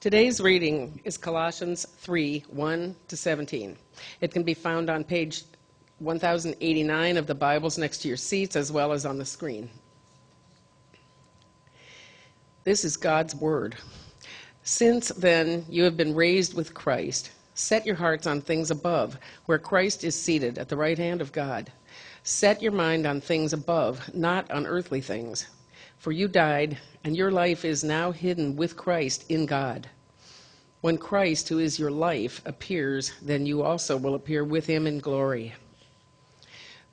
Today's reading is Colossians 3 1 to 17. It can be found on page 1089 of the Bibles next to your seats as well as on the screen. This is God's Word. Since then you have been raised with Christ, set your hearts on things above, where Christ is seated at the right hand of God. Set your mind on things above, not on earthly things. For you died, and your life is now hidden with Christ in God. When Christ, who is your life, appears, then you also will appear with him in glory.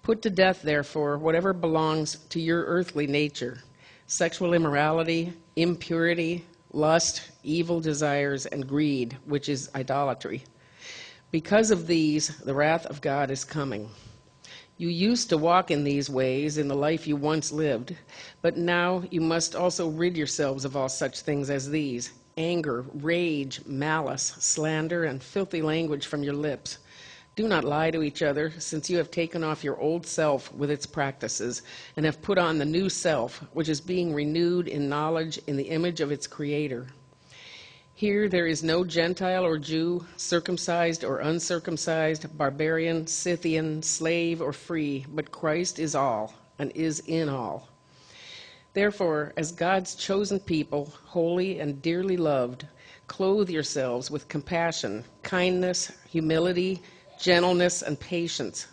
Put to death, therefore, whatever belongs to your earthly nature sexual immorality, impurity, lust, evil desires, and greed, which is idolatry. Because of these, the wrath of God is coming. You used to walk in these ways in the life you once lived, but now you must also rid yourselves of all such things as these anger, rage, malice, slander, and filthy language from your lips. Do not lie to each other, since you have taken off your old self with its practices, and have put on the new self, which is being renewed in knowledge in the image of its Creator. Here there is no Gentile or Jew, circumcised or uncircumcised, barbarian, Scythian, slave or free, but Christ is all and is in all. Therefore, as God's chosen people, holy and dearly loved, clothe yourselves with compassion, kindness, humility, gentleness, and patience.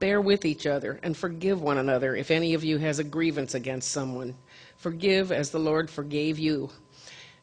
Bear with each other and forgive one another if any of you has a grievance against someone. Forgive as the Lord forgave you.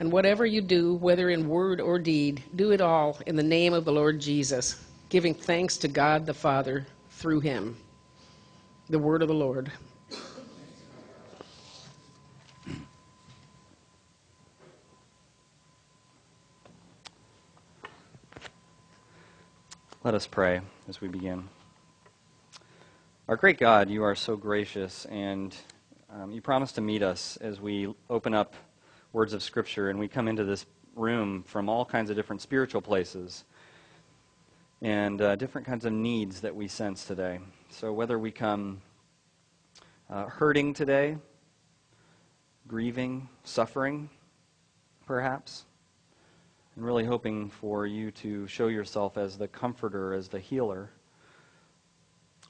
And whatever you do, whether in word or deed, do it all in the name of the Lord Jesus, giving thanks to God the Father through him. The word of the Lord. Let us pray as we begin. Our great God, you are so gracious, and um, you promise to meet us as we open up words of Scripture, and we come into this room from all kinds of different spiritual places and uh, different kinds of needs that we sense today. So, whether we come uh, hurting today, grieving, suffering, perhaps, and really hoping for you to show yourself as the comforter, as the healer,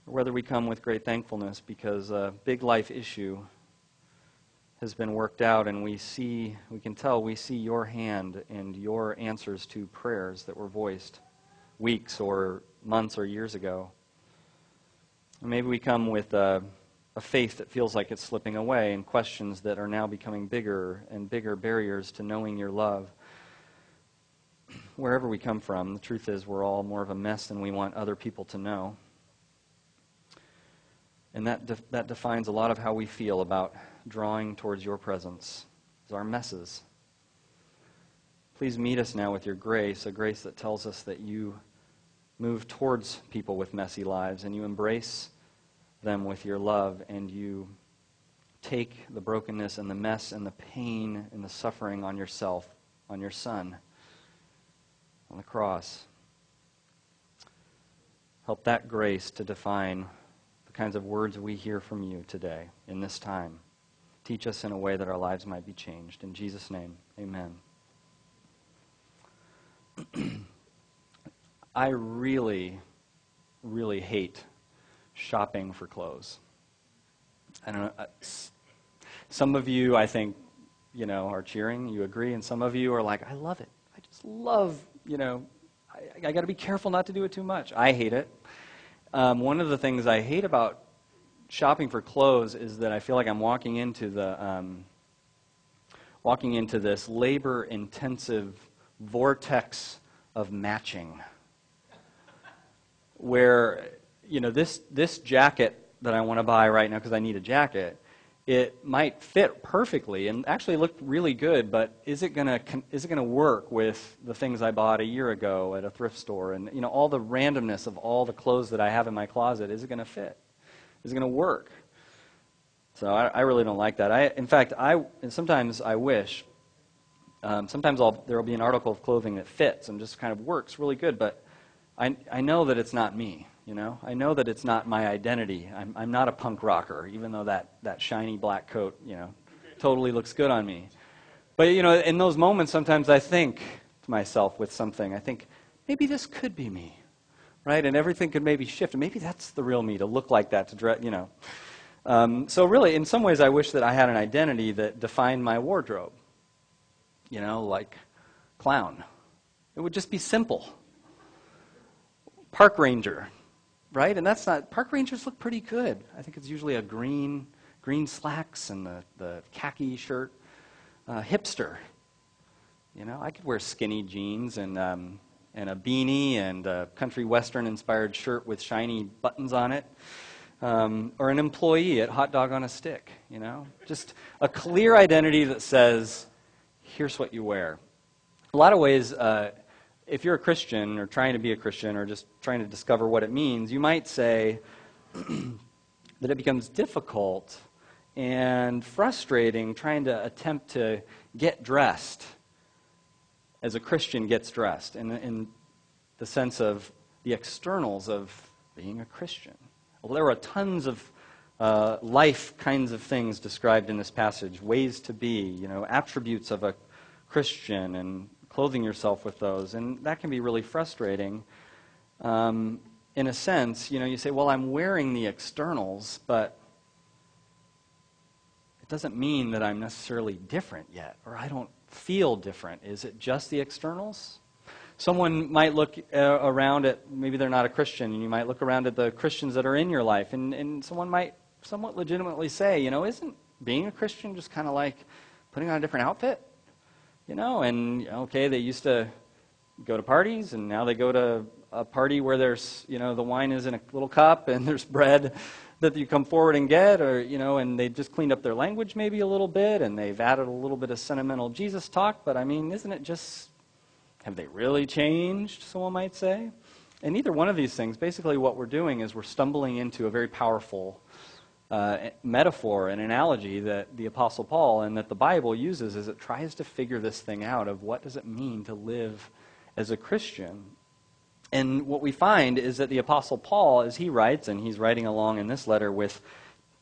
or whether we come with great thankfulness because a big life issue has been worked out, and we see, we can tell, we see your hand and your answers to prayers that were voiced weeks or months or years ago. maybe we come with a, a faith that feels like it's slipping away and questions that are now becoming bigger and bigger barriers to knowing your love. Wherever we come from, the truth is we're all more of a mess than we want other people to know. And that, de- that defines a lot of how we feel about drawing towards your presence, is our messes. Please meet us now with your grace, a grace that tells us that you move towards people with messy lives and you embrace them with your love and you take the brokenness and the mess and the pain and the suffering on yourself, on your son, on the cross. Help that grace to define the kinds of words we hear from you today in this time. Teach us in a way that our lives might be changed. In Jesus' name, amen. I really, really hate shopping for clothes. I don't know. Uh, some of you, I think, you know, are cheering. You agree, and some of you are like, "I love it. I just love, you know, I, I got to be careful not to do it too much." I hate it. Um, one of the things I hate about shopping for clothes is that I feel like I'm walking into the um, walking into this labor-intensive vortex of matching, where you know this this jacket that I want to buy right now because I need a jacket it might fit perfectly and actually look really good, but is it gonna is it gonna work with the things I bought a year ago at a thrift store and you know all the randomness of all the clothes that I have in my closet? Is it gonna fit? Is gonna work? So I, I really don't like that. I, in fact, I sometimes I wish. Um, sometimes I'll, there will be an article of clothing that fits and just kind of works really good, but I, I know that it's not me. You know, I know that it's not my identity. I'm, I'm not a punk rocker, even though that, that shiny black coat, you know, totally looks good on me. But, you know, in those moments, sometimes I think to myself with something, I think, maybe this could be me, right? And everything could maybe shift. Maybe that's the real me, to look like that, to dress, you know. Um, so, really, in some ways, I wish that I had an identity that defined my wardrobe, you know, like clown. It would just be simple. Park ranger, right? And that's not, park rangers look pretty good. I think it's usually a green, green slacks and the, the khaki shirt. Uh, hipster, you know, I could wear skinny jeans and, um, and a beanie and a country western inspired shirt with shiny buttons on it. Um, or an employee at Hot Dog on a Stick, you know? Just a clear identity that says, here's what you wear. A lot of ways, uh, if you're a Christian or trying to be a Christian or just trying to discover what it means, you might say that it becomes difficult and frustrating trying to attempt to get dressed as a Christian gets dressed in, in the sense of the externals of being a Christian. Well, there are tons of uh, life kinds of things described in this passage ways to be, you know, attributes of a Christian and clothing yourself with those. And that can be really frustrating. Um, in a sense, you know, you say, well, I'm wearing the externals, but it doesn't mean that I'm necessarily different yet, or I don't feel different. Is it just the externals? Someone might look uh, around at, maybe they're not a Christian, and you might look around at the Christians that are in your life, and, and someone might somewhat legitimately say, you know, isn't being a Christian just kind of like putting on a different outfit? you know, and okay, they used to go to parties, and now they go to a party where there's, you know, the wine is in a little cup and there's bread that you come forward and get, or, you know, and they just cleaned up their language maybe a little bit, and they've added a little bit of sentimental Jesus talk, but I mean, isn't it just, have they really changed, someone might say? And either one of these things, basically what we're doing is we're stumbling into a very powerful uh, metaphor, an analogy that the Apostle Paul and that the Bible uses as it tries to figure this thing out of what does it mean to live as a Christian. And what we find is that the Apostle Paul, as he writes, and he's writing along in this letter with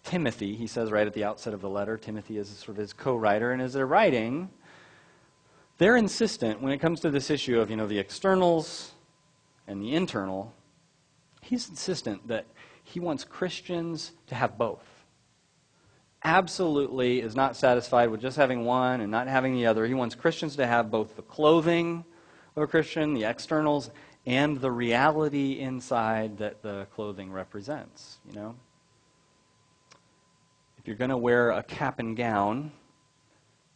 Timothy, he says right at the outset of the letter, Timothy is sort of his co writer, and as they're writing, they're insistent when it comes to this issue of you know the externals and the internal he's insistent that he wants Christians to have both. Absolutely is not satisfied with just having one and not having the other. He wants Christians to have both the clothing of a Christian, the externals, and the reality inside that the clothing represents, you know? If you're going to wear a cap and gown, you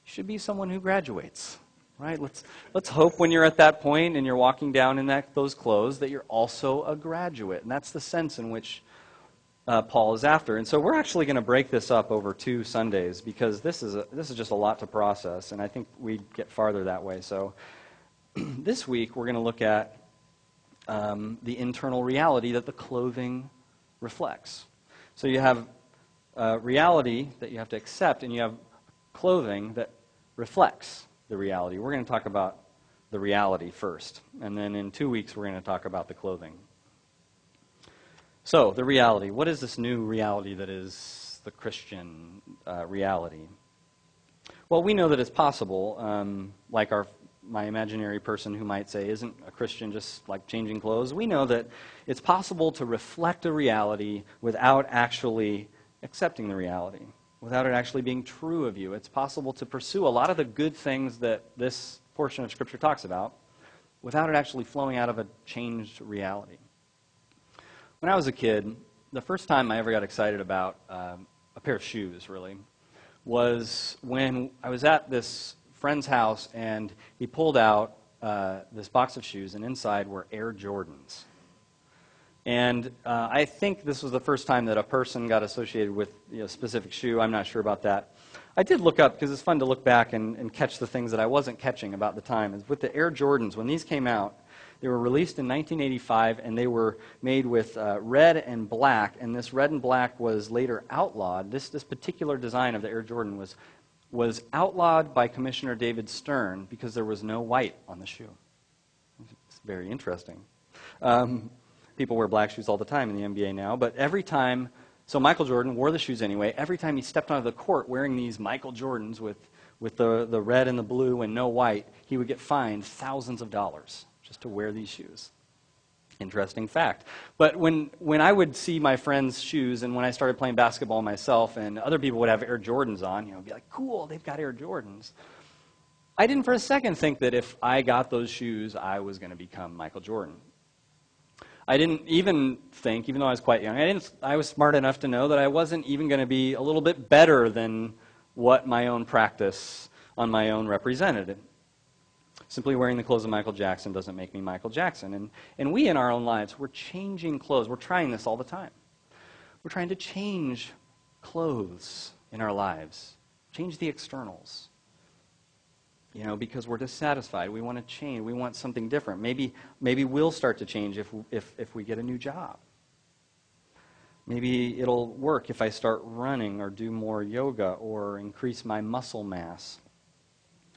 should be someone who graduates right? Let's, let's hope when you're at that point and you're walking down in that, those clothes that you're also a graduate. And that's the sense in which uh, Paul is after. And so we're actually going to break this up over two Sundays because this is, a, this is just a lot to process, and I think we get farther that way. So this week we're going to look at um, the internal reality that the clothing reflects. So you have uh, reality that you have to accept, and you have clothing that reflects the reality. We're going to talk about the reality first, and then in two weeks we're going to talk about the clothing. So, the reality. What is this new reality that is the Christian uh, reality? Well, we know that it's possible, um, like our my imaginary person who might say, Isn't a Christian just like changing clothes? We know that it's possible to reflect a reality without actually accepting the reality, without it actually being true of you. It's possible to pursue a lot of the good things that this portion of Scripture talks about without it actually flowing out of a changed reality. When I was a kid, the first time I ever got excited about um, a pair of shoes, really, was when I was at this friend's house and he pulled out uh, this box of shoes, and inside were Air Jordans. And uh, I think this was the first time that a person got associated with you know, a specific shoe. I'm not sure about that. I did look up because it's fun to look back and, and catch the things that I wasn't catching about the time. With the Air Jordans, when these came out, they were released in 1985 and they were made with uh, red and black. And this red and black was later outlawed. This, this particular design of the Air Jordan was, was outlawed by Commissioner David Stern because there was no white on the shoe. It's very interesting. Um, people wear black shoes all the time in the NBA now, but every time, so Michael Jordan wore the shoes anyway. Every time he stepped onto the court wearing these Michael Jordans with, with the, the red and the blue and no white, he would get fined thousands of dollars just to wear these shoes. Interesting fact. But when, when I would see my friends' shoes and when I started playing basketball myself and other people would have Air Jordans on, you know, be like, cool, they've got Air Jordans. I didn't for a second think that if I got those shoes, I was going to become Michael Jordan. I didn't even think, even though I was quite young, I, didn't, I was smart enough to know that I wasn't even going to be a little bit better than what my own practice on my own represented. Simply wearing the clothes of Michael Jackson doesn't make me Michael Jackson. And, and we in our own lives, we're changing clothes. We're trying this all the time. We're trying to change clothes in our lives, change the externals you know, because we're dissatisfied. We want to change. We want something different. Maybe, maybe we'll start to change if, if, if we get a new job. Maybe it'll work if I start running or do more yoga or increase my muscle mass.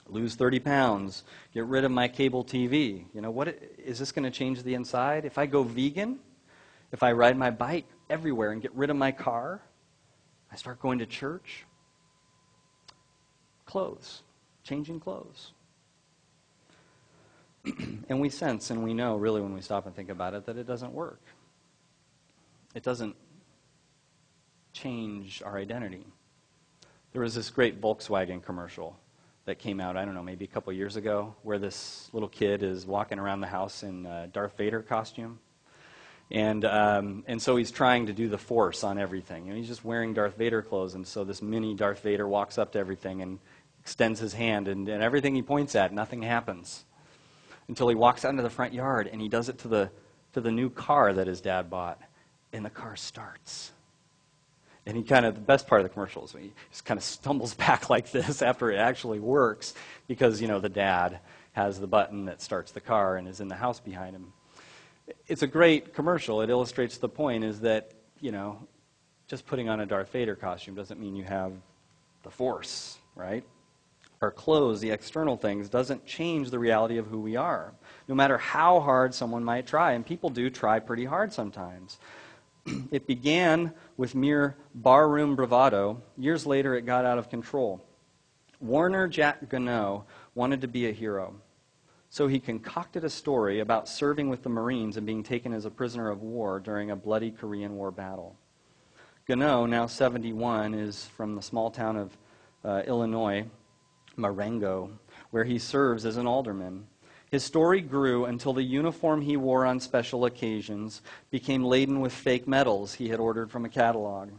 Lose 30 pounds, get rid of my cable TV. You know, what is this going to change the inside? If I go vegan, if I ride my bike everywhere and get rid of my car, I start going to church. Clothes changing clothes. and we sense and we know, really, when we stop and think about it, that it doesn't work. It doesn't change our identity. There was this great Volkswagen commercial that came out, I don't know, maybe a couple years ago, where this little kid is walking around the house in a Darth Vader costume. And, um, and so he's trying to do the force on everything. And he's just wearing Darth Vader clothes. And so this mini Darth Vader walks up to everything and extends his hand, and, and everything he points at, nothing happens. Until he walks out into the front yard and he does it to the, to the new car that his dad bought, and the car starts. And he kind of, the best part of the commercial is he just kind of stumbles back like this after it actually works because, you know, the dad has the button that starts the car and is in the house behind him. It's a great commercial. It illustrates the point is that, you know, just putting on a Darth Vader costume doesn't mean you have the Force, right? our clothes, the external things, doesn't change the reality of who we are. No matter how hard someone might try, and people do try pretty hard sometimes. It began with mere barroom bravado. Years later, it got out of control. Warner Jack Gano wanted to be a hero. So he concocted a story about serving with the Marines and being taken as a prisoner of war during a bloody Korean War battle. Gano, now 71, is from the small town of uh, Illinois, Marengo, where he serves as an alderman. His story grew until the uniform he wore on special occasions became laden with fake medals he had ordered from a catalog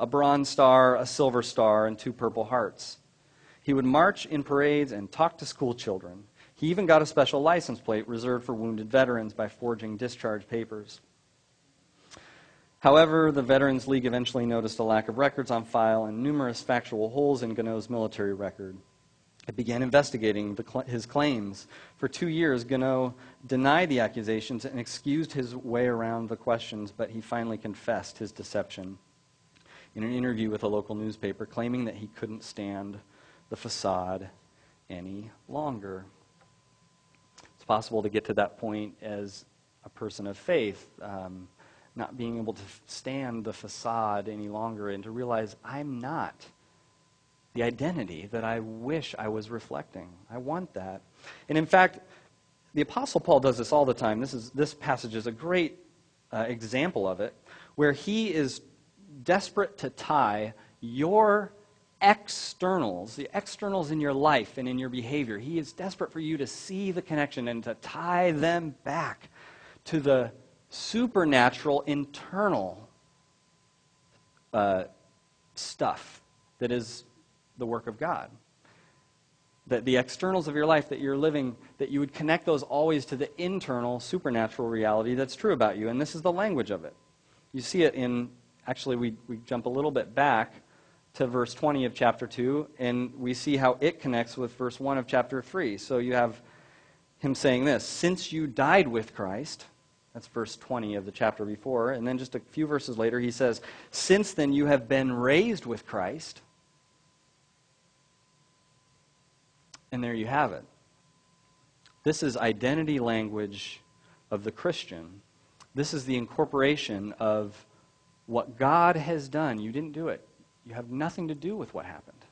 a bronze star, a silver star, and two purple hearts. He would march in parades and talk to school children. He even got a special license plate reserved for wounded veterans by forging discharge papers. However, the Veterans League eventually noticed a lack of records on file and numerous factual holes in Gano's military record. It began investigating the, his claims. For two years, Gano denied the accusations and excused his way around the questions, but he finally confessed his deception in an interview with a local newspaper, claiming that he couldn't stand the facade any longer. It's possible to get to that point as a person of faith, um, not being able to stand the facade any longer and to realize I'm not the identity that I wish I was reflecting. I want that. And in fact, the Apostle Paul does this all the time. This, is, this passage is a great uh, example of it, where he is desperate to tie your externals, the externals in your life and in your behavior. He is desperate for you to see the connection and to tie them back to the supernatural, internal uh, stuff that is the work of God. that the externals of your life that you're living, that you would connect those always to the internal supernatural reality that's true about you. And this is the language of it. You see it in, actually, we, we jump a little bit back to verse 20 of chapter 2, and we see how it connects with verse 1 of chapter 3. So you have him saying this Since you died with Christ, that's verse 20 of the chapter before. And then just a few verses later, he says, Since then you have been raised with Christ. And there you have it. This is identity language of the Christian. This is the incorporation of what God has done. You didn't do it. You have nothing to do with what happened.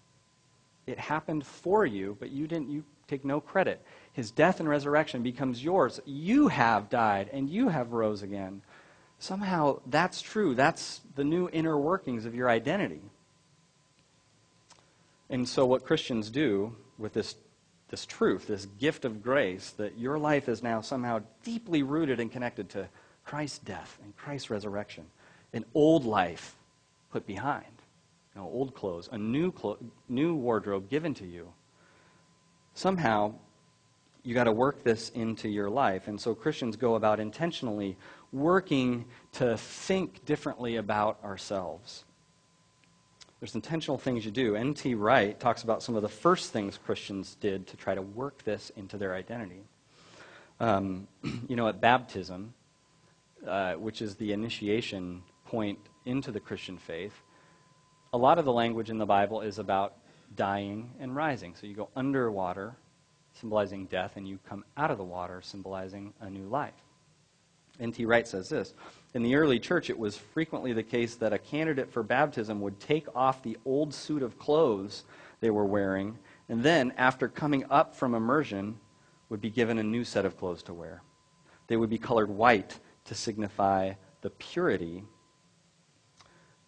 It happened for you, but you didn't you take no credit. His death and resurrection becomes yours. You have died and you have rose again. Somehow that's true. That's the new inner workings of your identity. And so what Christians do with this this truth, this gift of grace, that your life is now somehow deeply rooted and connected to Christ's death and Christ's resurrection. An old life put behind, you know, old clothes, a new, clo- new wardrobe given to you. Somehow, you got to work this into your life. And so Christians go about intentionally working to think differently about ourselves. There's intentional things you do. N.T. Wright talks about some of the first things Christians did to try to work this into their identity. Um, you know, at baptism, uh, which is the initiation point into the Christian faith, a lot of the language in the Bible is about dying and rising. So you go underwater, symbolizing death, and you come out of the water, symbolizing a new life. N.T. Wright says this in the early church, it was frequently the case that a candidate for baptism would take off the old suit of clothes they were wearing, and then, after coming up from immersion, would be given a new set of clothes to wear. They would be colored white to signify the purity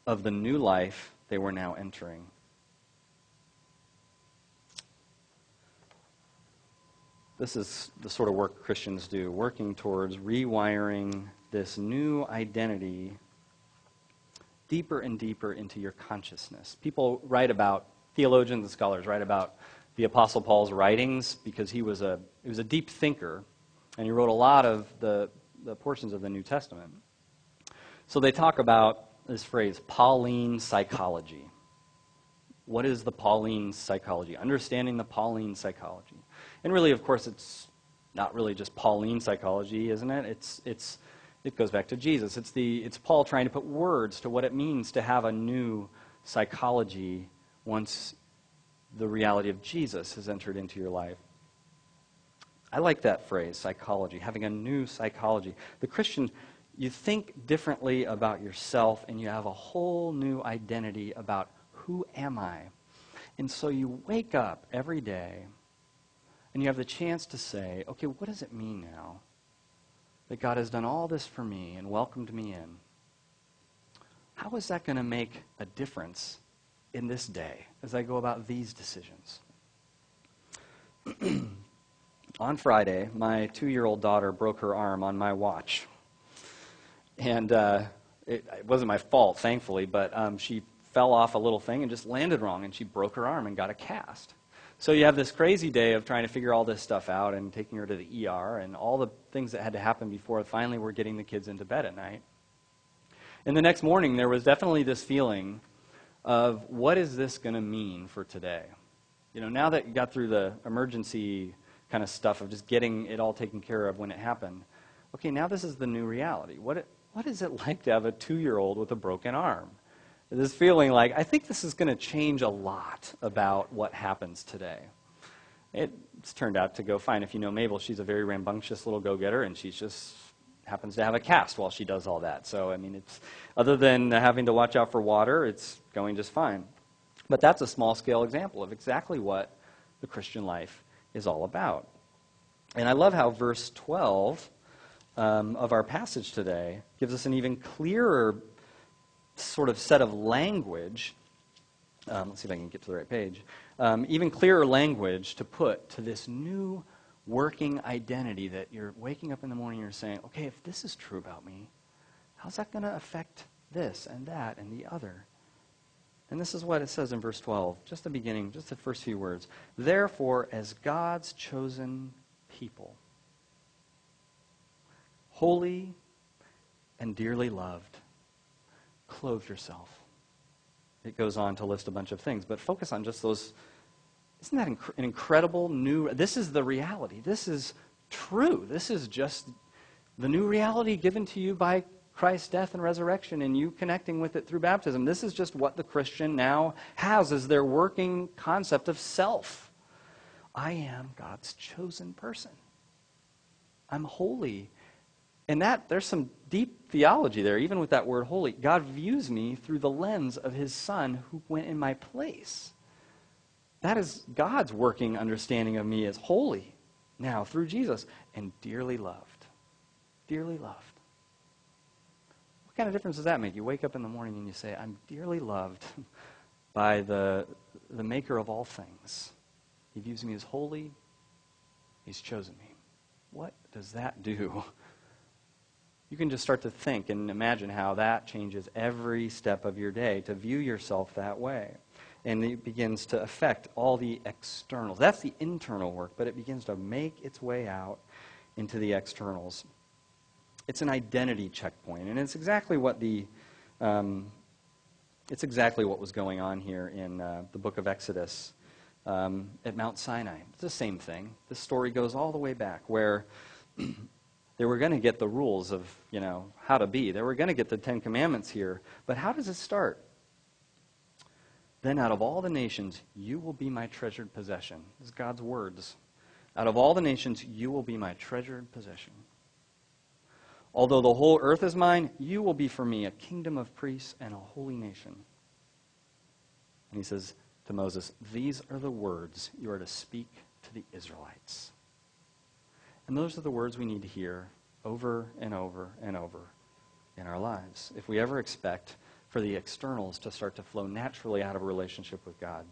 of the new life they were now entering. This is the sort of work Christians do, working towards rewiring this new identity deeper and deeper into your consciousness. People write about, theologians and scholars write about the Apostle Paul's writings because he was a, he was a deep thinker and he wrote a lot of the, the portions of the New Testament. So they talk about this phrase, Pauline psychology. What is the Pauline psychology? Understanding the Pauline psychology. And really, of course, it's not really just Pauline psychology, isn't it? It's, it's it goes back to Jesus. It's, the, it's Paul trying to put words to what it means to have a new psychology once the reality of Jesus has entered into your life. I like that phrase, psychology, having a new psychology. The Christian, you think differently about yourself and you have a whole new identity about who am I? And so you wake up every day and you have the chance to say, okay, what does it mean now? that God has done all this for me and welcomed me in, how is that going to make a difference in this day as I go about these decisions? on Friday, my two year old daughter broke her arm on my watch. And uh, it, it, wasn't my fault, thankfully, but um, she fell off a little thing and just landed wrong, and she broke her arm and got a cast. So you have this crazy day of trying to figure all this stuff out and taking her to the ER and all the things that had to happen before finally we're getting the kids into bed at night. And the next morning, there was definitely this feeling of what is this going to mean for today? You know, now that you got through the emergency kind of stuff of just getting it all taken care of when it happened, okay, now this is the new reality. What, what is it like to have a two year old with a broken arm? This feeling like, I think this is going to change a lot about what happens today. It's turned out to go fine. If you know Mabel, she's a very rambunctious little go getter, and she just happens to have a cast while she does all that. So, I mean, it's, other than having to watch out for water, it's going just fine. But that's a small scale example of exactly what the Christian life is all about. And I love how verse 12 um, of our passage today gives us an even clearer sort of set of language. Um, let's see if I can get to the right page. Um, even clearer language to put to this new working identity that you're waking up in the morning and you're saying, okay, if this is true about me, how's that going to affect this and that and the other? And this is what it says in verse 12, just the beginning, just the first few words. Therefore, as God's chosen people, holy and dearly loved, clothe yourself. It goes on to list a bunch of things, but focus on just those. Isn't that inc- an incredible new? This is the reality. This is true. This is just the new reality given to you by Christ's death and resurrection and you connecting with it through baptism. This is just what the Christian now has as their working concept of self. I am God's chosen person. I'm holy. And that there's some deep theology there, even with that word holy. God views me through the lens of his son who went in my place. That is God's working understanding of me as holy now through Jesus and dearly loved. Dearly loved. What kind of difference does that make? You wake up in the morning and you say, I'm dearly loved by the, the maker of all things. He views me as holy. He's chosen me. What does that do? You can just start to think and imagine how that changes every step of your day to view yourself that way. And it begins to affect all the externals. That's the internal work, but it begins to make its way out into the externals it's an identity checkpoint, and it's exactly what the um, it's exactly what was going on here in uh, the book of Exodus um, at Mount Sinai. It's the same thing. This story goes all the way back where they were going to get the rules of you know how to be. They were going to get the Ten Commandments here, but how does it start? Then out of all the nations, you will be my treasured possession. This is God's words. Out of all the nations, you will be my treasured possession. Although the whole earth is mine, you will be for me a kingdom of priests and a holy nation. And he says to Moses, These are the words you are to speak to the Israelites. And those are the words we need to hear over and over and over in our lives if we ever expect for the externals to start to flow naturally out of a relationship with God.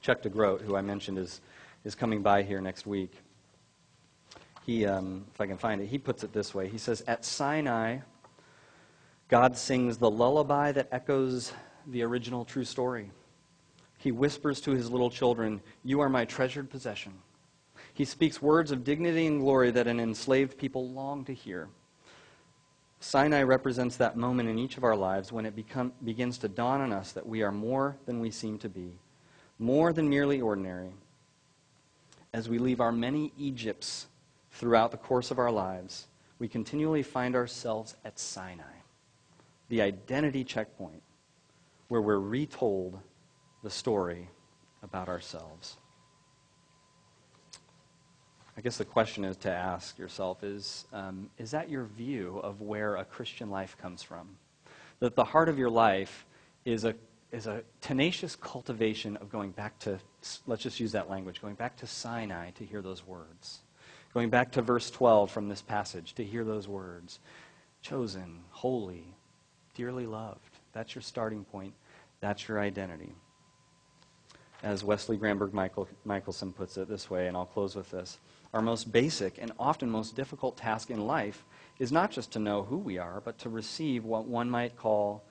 Chuck DeGroat, who I mentioned is, is coming by here next week, he, um, if I can find it, he puts it this way. He says, At Sinai, God sings the lullaby that echoes the original true story. He whispers to his little children, You are my treasured possession. He speaks words of dignity and glory that an enslaved people long to hear. Sinai represents that moment in each of our lives when it become, begins to dawn on us that we are more than we seem to be, more than merely ordinary. As we leave our many Egypts throughout the course of our lives, we continually find ourselves at Sinai, the identity checkpoint, where we're retold the story about ourselves. I guess the question is to ask yourself is um, Is that your view of where a Christian life comes from? That the heart of your life is a, is a tenacious cultivation of going back to, let's just use that language, going back to Sinai to hear those words Going back to verse 12 from this passage to hear those words chosen, holy, dearly loved. That's your starting point. That's your identity. As Wesley Granberg Michael, Michaelson puts it this way, and I'll close with this our most basic and often most difficult task in life is not just to know who we are, but to receive what one might call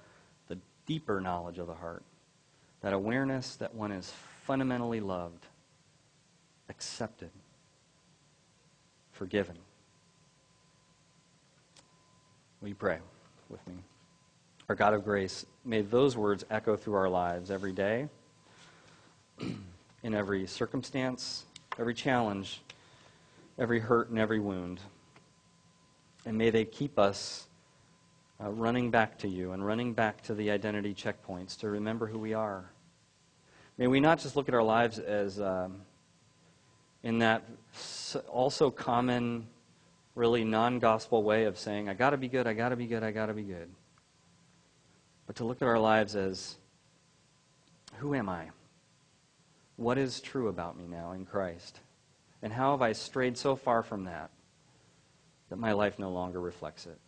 the deeper knowledge of the heart. That awareness that one is fundamentally loved, accepted, forgiven. Will you pray with me? Our God of grace, may those words echo through our lives every day, in every circumstance, every challenge, every hurt, and every wound. And may they keep us uh, running back to you and running back to the identity checkpoints to remember who we are. May we not just look at our lives as um, in that also common, really non gospel way of saying, I got to be good, I got to be good, I got to be good. But to look at our lives as, who am I? What is true about me now in Christ? And how have I strayed so far from that that my life no longer reflects it?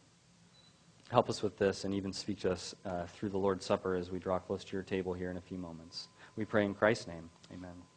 Help us with this and even speak to us uh, through the Lord's Supper as we draw close to your table here in a few moments. We pray in Christ's name. Amen.